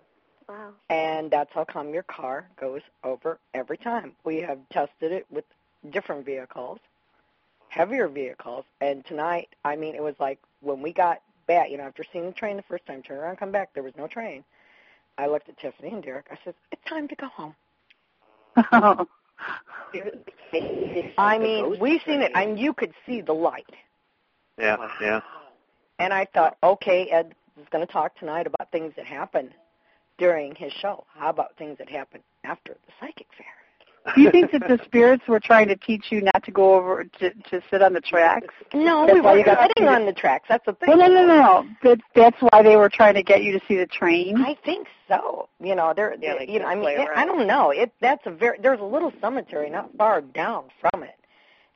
wow. and that's how come your car goes over every time. We have tested it with different vehicles, heavier vehicles, and tonight, I mean, it was like when we got back. You know, after seeing the train the first time, turn around, come back, there was no train. I looked at Tiffany and Derek. I said, "It's time to go home." I mean, we've seen it, and you could see the light. Yeah, yeah. And I thought, okay, Ed is going to talk tonight about things that happened during his show. How about things that happened after the psychic fair? Do you think that the spirits were trying to teach you not to go over to, to sit on the tracks? No, That's we weren't sitting on the tracks. That's the thing. Well, no, no, no, no. That, that's why they were trying to get you to see the train. I think so. You know, there. Yeah, like you know, I mean, it, around. I don't know. It that's a very. There's a little cemetery not far down from it.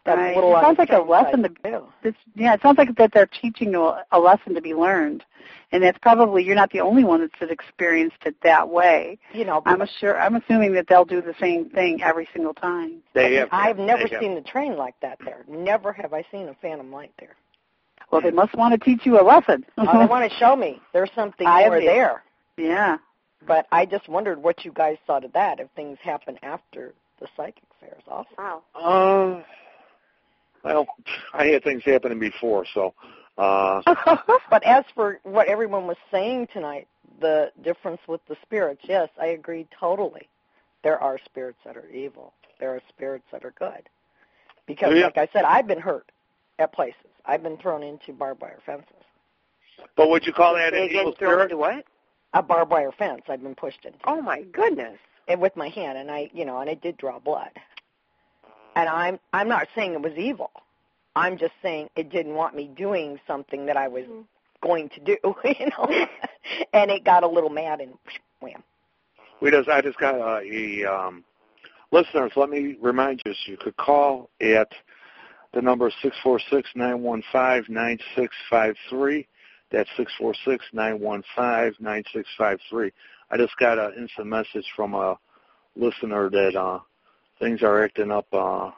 That's Right. little It sounds like a lesson side, to- too. This, yeah, it sounds like that they're teaching you a, a lesson to be learned, and that's probably you're not the only one that's experienced it that way. You know, I'm sure. I'm assuming that they'll do the same thing every single time. They have. I've never have. seen the train like that there. Never have I seen a phantom light there. Well, they must want to teach you a lesson. Oh, they want to show me there's something I more there. yeah. But I just wondered what you guys thought of that. If things happen after the psychic fair is awesome. Wow. Uh, well, I had things happening before, so. Uh, But as for what everyone was saying tonight, the difference with the spirits, yes, I agree totally. There are spirits that are evil. There are spirits that are good. Because, Yeah. like I said, I've been hurt at places. I've been thrown into barbed wire fences. But would you call that an evil spirit? into what? A barbed wire fence I've been pushed into. Oh my goodness. and with my hand and I you know and it did draw blood. And I'm I'm not saying it was evil. I'm just saying it didn't want me doing something that I was Mhm. going to do, you know. and it got a little mad and wham. We just, I just got uh, a um, listeners. Let me remind you, so you could call at the number six four six nine one five nine six five three. That's six four six nine one five nine six five three. I just got an instant message from a listener that uh, things are acting up uh,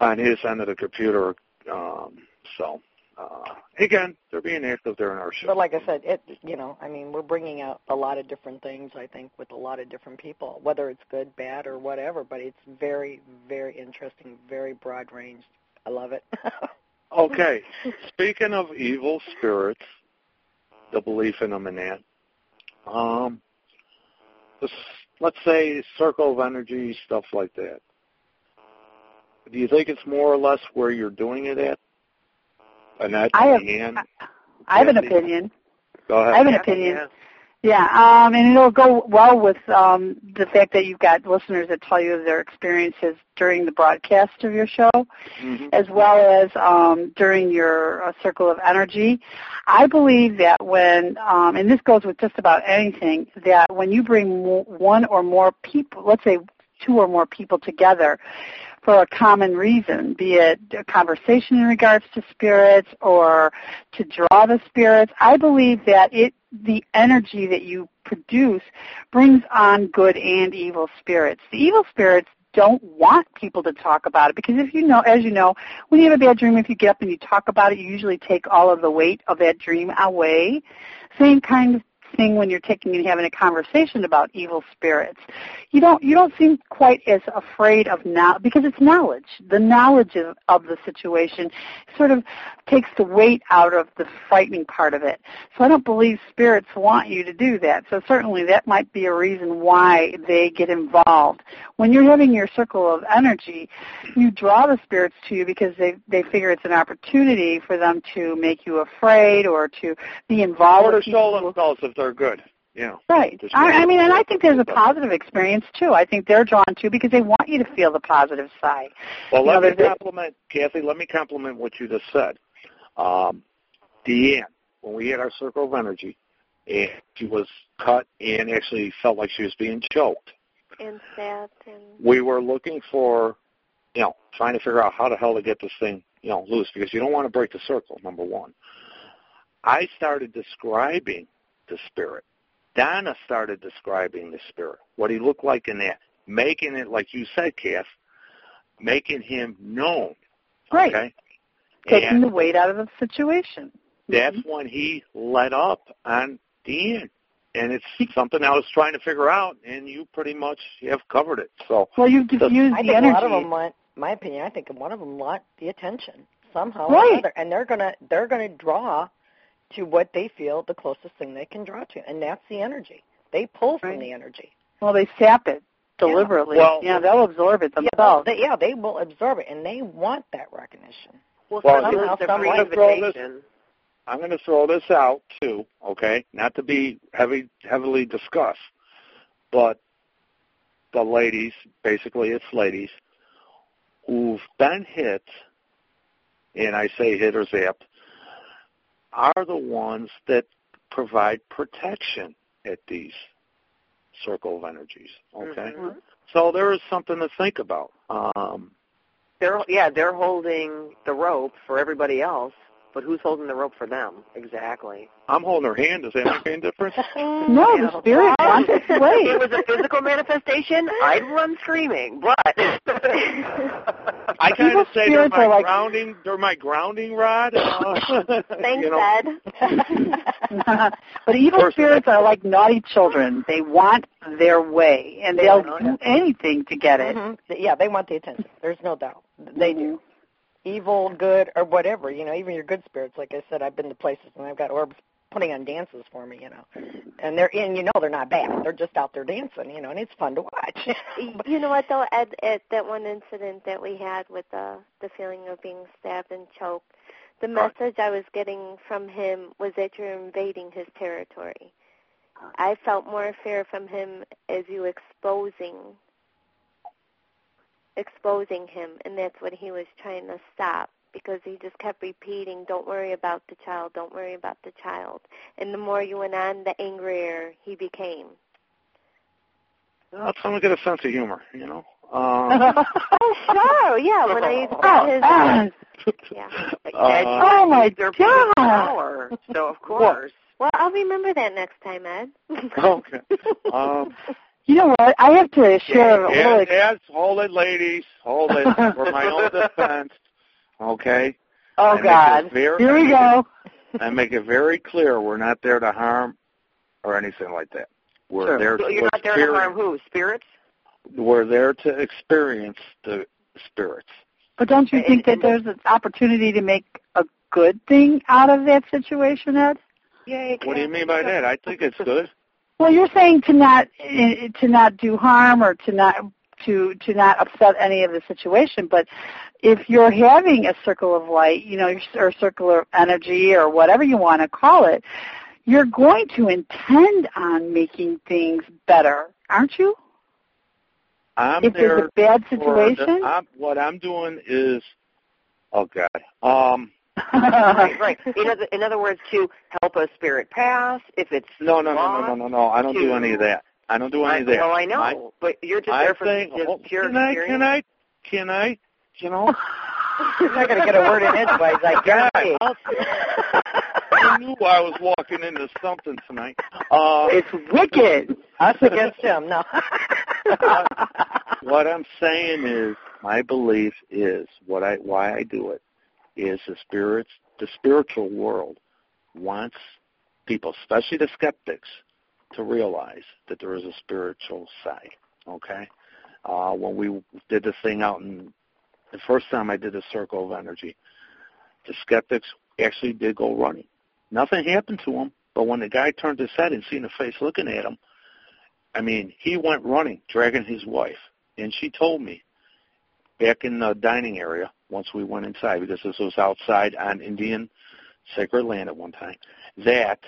on his end of the computer. Um, so uh, again, they're being active there in our show. But like I said, it you know, I mean, we're bringing out a lot of different things I think with a lot of different people, whether it's good, bad or whatever, but it's very very interesting, very broad ranged. I love it. Okay. Speaking of evil spirits, the belief in them and that, um, this, let's say circle of energy, stuff like that. Do you think it's more or less where you're doing it at? Annette, I have- Deanne? I have an opinion. Go ahead. I have an Yeah, opinion. Yeah. Um, and it'll go well with um, the fact that you've got listeners that tell you of their experiences during the broadcast of your show, Mhm. as well as um, during your uh, circle of energy. I believe that when, um, and this goes with just about anything, that when you bring one or more people, let's say two or more people together for a common reason, be it a conversation in regards to spirits or to draw the spirits, I believe that it the energy that you produce brings on good and evil spirits. The evil spirits don't want people to talk about it because if you know, as you know, when you have a bad dream, if you get up and you talk about it, you usually take all of the weight of that dream away. Same kind of thing when you're taking and having a conversation about evil spirits. You don't you don't seem quite as afraid of now because it's knowledge. The knowledge of, of the situation sort of takes the weight out of the frightening part of it. So I don't believe spirits want you to do that. So certainly that might be a reason why they get involved. When you're having your circle of energy, you draw the spirits to you because they they figure it's an opportunity for them to make you afraid or to be involved Or to with show themselves if they're good. Yeah. Right. Just I, I mean, and I think there's a positive experience too. I think they're drawn to because they want you to feel the positive side. Well, You let know, me there's compliment, Kathy, let me compliment what you just said. Um, Deanne, when we had our circle of energy, and she was cut and actually felt like she was being choked, and stabbed and we were looking for, you know, trying to figure out how the hell to get this thing, you know, loose because you don't want to break the circle, number one. I started describing the spirit. Donna started describing the spirit, what he looked like in that, making it, like you said, Kath, making him known. Right. Okay? Taking And the weight out of the situation. that's Mhm. when he let up on Deanne. And it's something I was trying to figure out, and you pretty much have covered it. So, Well, you've diffused I the think energy. a lot of them want, my opinion, I think one of them want the attention somehow or Right. another, and they're gonna they're gonna draw to what they feel the closest thing they can draw to, and that's the energy. They pull from Right. the energy. well, they sap it deliberately. Well- yeah, they'll absorb it Yeah, they, yeah, they will absorb it, and they want that recognition. Well, Well, somehow here's- it's a I'm free gonna throw this- invitation. I'm going to throw this out too, okay? Not to be heavy, heavily discussed, but the ladies, basically it's ladies, who've been hit, and I say hit or zapped, are the ones that provide protection at these circle of energies, okay? Mhm. So there is something to think about. Um, They're yeah, they're holding the rope for everybody else, but who's holding the rope for them? Exactly. I'm holding her hand. Does that make any difference? no, the spirit wants its If it was a physical manifestation, I'd run screaming. But I kind Evil of say they're spirits my are like- grounding. They're my grounding rod. Uh, Thanks, you know, Ed. but evil spirits are like naughty children. They want their way, and They they'll want do anything to get it. Mhm. Yeah, they want the attention. There's no doubt. They do. Evil, good, or whatever. You know, even your good spirits. Like I said, I've been to places and I've got orbs putting on dances for me. You know, and they're and you know they're not bad. They're just out there dancing. You know, and it's fun to watch. You know what though, Ed, Ed, that one incident that we had with the the feeling of being stabbed and choked, The message I was getting from him was that you're invading his territory. I felt more fear from him as you exposing exposing him and that's what he was trying to stop because he just kept repeating, Don't worry about the child, don't worry about the child. And the more you went on, the angrier he became. Well, someone get a sense of humor, you know. Um, oh, sure, yeah. When I used to his, yeah. Uh, oh my God! Power, so of course. Well, I'll remember that next time, Ed. okay. Um, you know what? I have to share a little. Yes, yes, hold it, ladies. Hold it. For my own defense, okay? Oh I God! Very, Here we go. I make it very clear we're not there to harm or anything like that. We're Sure. there So to you're not there to harm who? Spirits? We're there to experience the spirits. But don't you think that there's an opportunity to make a good thing out of that situation, Ed? Yeah. What do you mean by that? I think it's good. Well, you're saying to not to not do harm or to not to to not upset any of the situation, but if you're having a circle of light, you know, or circle of energy or whatever you want to call it, you're going to intend on making things better, aren't you? I'm if there there's a bad situation. I'm, what I'm doing is, oh God, um, right, right. In other, in other words, to help a spirit pass, if it's no, no, no, no, no, no, no. I don't do any of that. I don't do any I, of that. well, I know, My- but you're just I there for think, just oh, pure can I, experience. can I, can I, you know? You're not going to get a word in edgewise, I guarantee. I knew I was walking into something tonight. Uh, it's wicked. Us against him, no. what I'm saying is, my belief is what I why I do it is the spirits, the spiritual world wants people, especially the skeptics, to realize that there is a spiritual side. Okay, uh, when we did the thing out in the first time I did the circle of energy, the skeptics actually did go running. Nothing happened to him, but when the guy turned his head and seen the face looking at him, I mean, he went running, dragging his wife, and she told me back in the dining area once we went inside because this was outside on Indian sacred land at one time that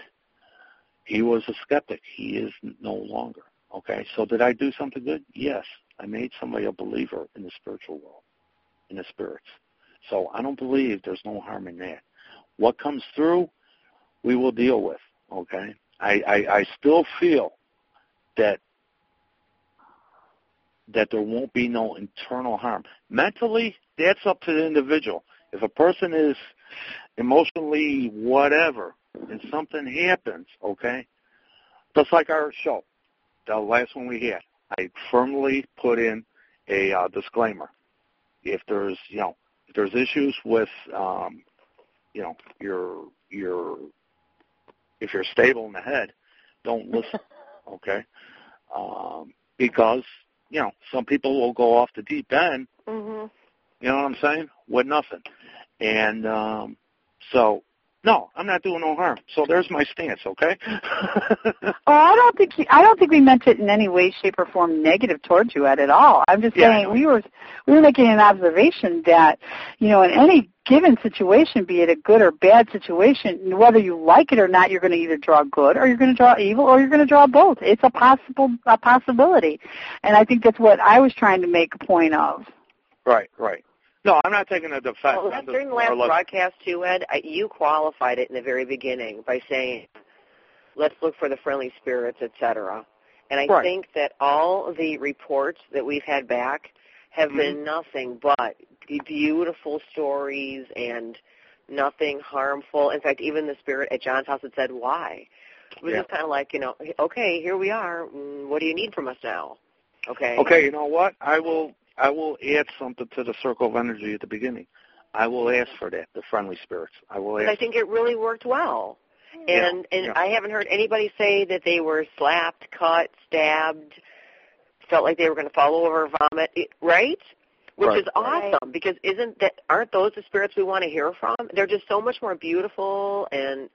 he was a skeptic. He is no longer. Okay, so did I do something good? Yes, I made somebody a believer in the spiritual world, in the spirits. So I don't believe there's no harm in that. What comes through, we will deal with. Okay, I I, I still feel that that there won't be no internal harm. Mentally, that's up to the individual. If a person is emotionally whatever and something happens, okay, just like our show, the last one we had, I firmly put in a uh, disclaimer. If there's, you know, if there's issues with, um, you know, your your if you're stable in the head, don't listen, okay? Um, because you know some people will go off the deep end hmm you know what I'm saying? With nothing. And um so no, I'm not doing no harm. So there's my stance, okay? Oh, I don't think I don't think we meant it in any way, shape, or form negative towards you Ed, at all. I'm just Yeah, saying we were we were making an observation that you know in any given situation, be it a good or bad situation, whether you like it or not, you're going to either draw good or you're going to draw evil or you're going to draw both. It's a possible a possibility, and I think that's what I was trying to make a point of. right, right. No, I'm not taking a defense. Well, I'm during the last broadcast too, Ed, I, you qualified it in the very beginning by saying, "Let's look for the friendly spirits, etc." And I Right. think that all the reports that we've had back have Mm-hmm. been nothing but beautiful stories and nothing harmful. In fact, even the spirit at John's house had said, "Why?" It was Yeah. just kind of like, you know, okay, here we are. Mm, What do you need from us now? Okay. Okay, you know what? I will I will add something to the circle of energy at the beginning. I will mm-hmm. ask for that, the friendly spirits. I will But ask I think it really worked well. Yeah, And and yeah. I haven't heard anybody say that they were slapped, cut, stabbed, felt like they were going to fall over, vomit, right? Which Right. is awesome because isn't that aren't those the spirits we want to hear from? They're just so much more beautiful and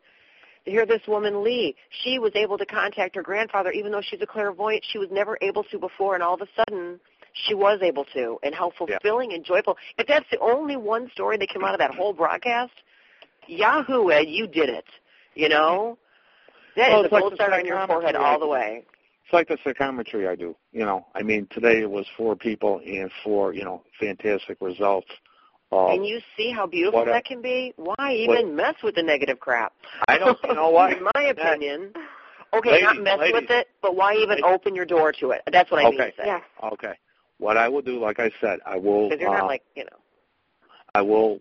to hear this woman Lee, she was able to contact her grandfather even though she's a clairvoyant, she was never able to before and all of a sudden she was able to and how fulfilling and joyful. If that's the only one story that came out of that whole broadcast, Yahoo, Ed, you did it. You know, that Well, is it's a like gold the star on your forehead all the way. It's like the psychometry I do. You know, I mean, today it was four people and four, you know, fantastic results. Uh, And you see how beautiful what a- that can be. Why even mess with the negative crap? I don't. You know what? In my opinion. Okay, Ladies, not mess ladies. with it, but why even Ladies. open your door to it? That's what I mean Okay. to say. Yes. Okay. What I will do, like I said, I will. Because you're uh, not like, you know. I will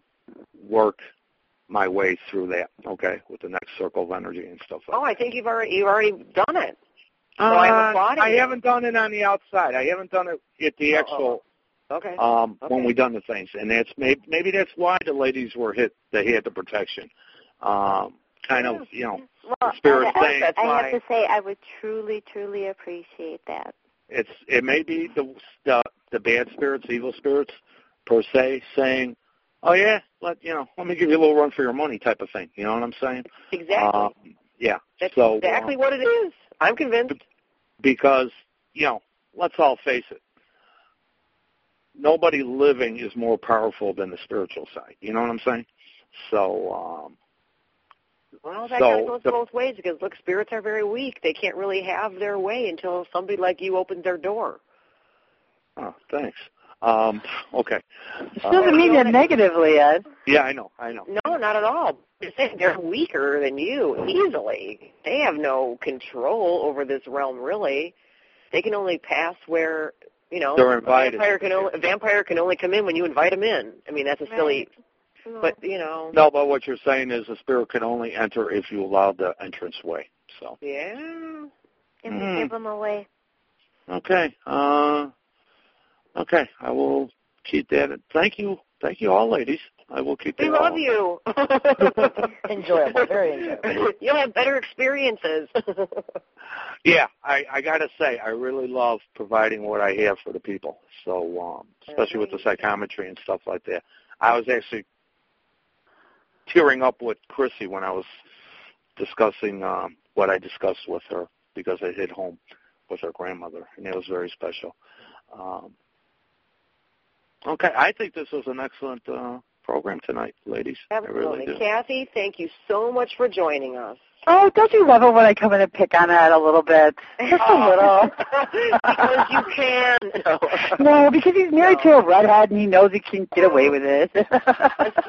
work my way through that. Okay, with the next circle of energy and stuff like Oh, that. I think you've already you've already done it. Uh, So I'm applauding I you. haven't done it on the outside. I haven't done it at the Oh, actual Okay. um when Okay. we done the things, and that's maybe maybe that's why the ladies were hit. They had the protection. Um, kind of, you know, Well, spirit I, saying- I, I have to say, I would truly, truly appreciate that. It's it may be the the, the bad spirits, evil spirits per se, saying, "Oh yeah, let you know, let me give you a little run for your money," type of thing. You know what I'm saying? Exactly. Um, yeah. That's so exactly uh, what it is. I'm convinced. because you know, let's all face it. Nobody living is more powerful than the spiritual side. You know what I'm saying? So, um, Well, that So, kind of goes the- both ways because look, spirits are very weak. They can't really have their way until somebody like you opens their door. oh, thanks. Um, okay. It doesn't Uh, mean it negatively, Ed. yeah, I know. I know. No, not at all. They're weaker than you easily. They have no control over this realm, really. They can only pass where you know. They're a invited. vampire can only a vampire can only come in when you invite them in. I mean, that's a silly. No. But you know. No, but what you're saying is the spirit can only enter if you allow the entrance way. So, Yeah. Give, Mm. give them away. okay. Uh, okay. I will keep that. Thank you. Thank you all, ladies. I will keep that We love all. you. Enjoyable, very enjoyable. You'll have better experiences. Yeah, I, I got to say, I really love providing what I have for the people. So, um, especially with the psychometry and stuff like that. I was actually tearing up with Chrissy when I was discussing um, what I discussed with her because I hit home with her grandmother, and it was very special. Um, okay, I think this was an excellent uh, program tonight, ladies. I really Absolutely. do. Kathy, thank you so much for joining us. Oh, don't you love it when I come in and pick on Ed a little bit? Just a oh. little. because you can. No. No, because he's married to a redhead and he knows he can get away with it.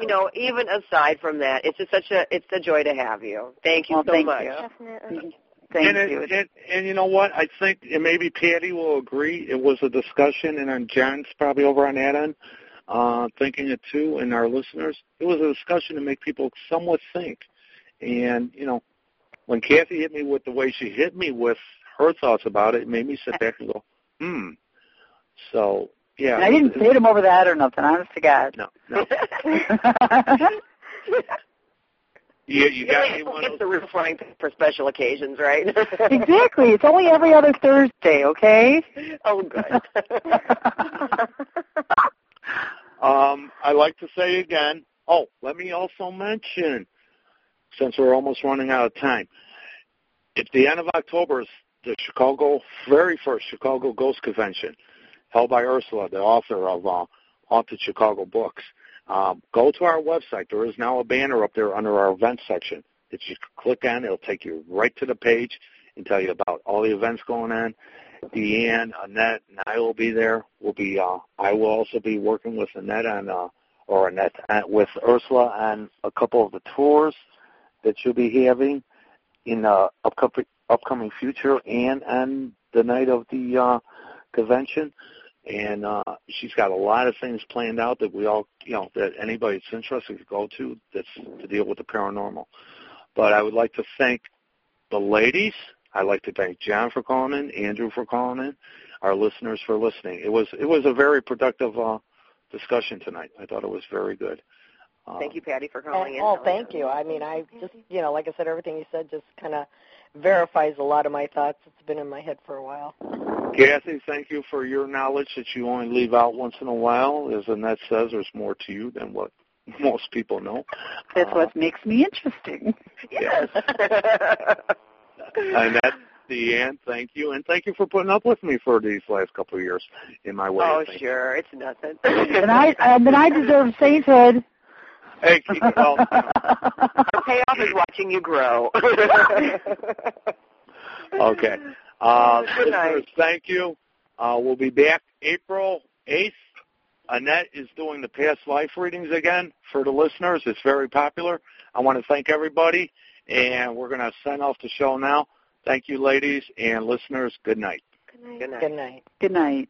you know, even aside from that, it's just such a it's a joy to have you. Thank you Well, so thank much. you. Definitely. Thank and, you. It, and, and you know what? I think, and maybe Patty will agree, it was a discussion, and then John's probably over on that end, uh, thinking it too, and our listeners. It was a discussion to make people somewhat think. And, you know, when Kathy hit me with the way she hit me with her thoughts about it, it made me sit back and go, hmm. So, yeah. And I didn't it- hit him over the head or nothing, honest to God. No, no. You, you got me one It's of the real frying for special occasions, right? exactly. It's only every other Thursday, okay? oh, good. Um, I like to say again. Oh, let me also mention, since we're almost running out of time, at the end of October is the Chicago very first Chicago Ghost Convention, held by Ursula, the author of uh, Haunted Chicago books. Um, go to our website. There is now a banner up there under our events section that you click on. It'll take you right to the page and tell you about all the events going on. Deanne, Annette, and I will be there. We'll be. Uh, I will also be working with Annette on, uh, or Annette uh, with Ursula on a couple of the tours that you'll be having in the upcoming upcoming future and on the night of the uh, convention. And uh, she's got a lot of things planned out that we all, you know, that anybody that's interested could go to. That's to deal with the paranormal. But I would like to thank the ladies. I'd like to thank John for calling in, Andrew for calling in, our listeners for listening. It was it was a very productive uh, discussion tonight. I thought it was very good. Um, Thank you, Patty, for calling in. oh, thank you. I mean, I just, you know, like I said, everything you said just kind of verifies a lot of my thoughts. It's been in my head for a while. Kathy, thank you for your knowledge that you only leave out once in a while. As Annette says, there's more to you than what most people know. That's Uh, what makes me interesting. Yes. Annette, end. thank you, and thank you for putting up with me for these last couple of years in my way. oh, sure. It's nothing. And I and then I deserve sainthood. Hey, keep it well, Our payoff is watching you grow. okay. Uh, Good night. thank you. Uh, we'll be back April 8th. Annette is doing the past life readings again for the listeners. It's very popular. I want to thank everybody, and we're going to sign off the show now. Thank you, ladies and listeners. Good night. Good night. Good night. Good night. Good night.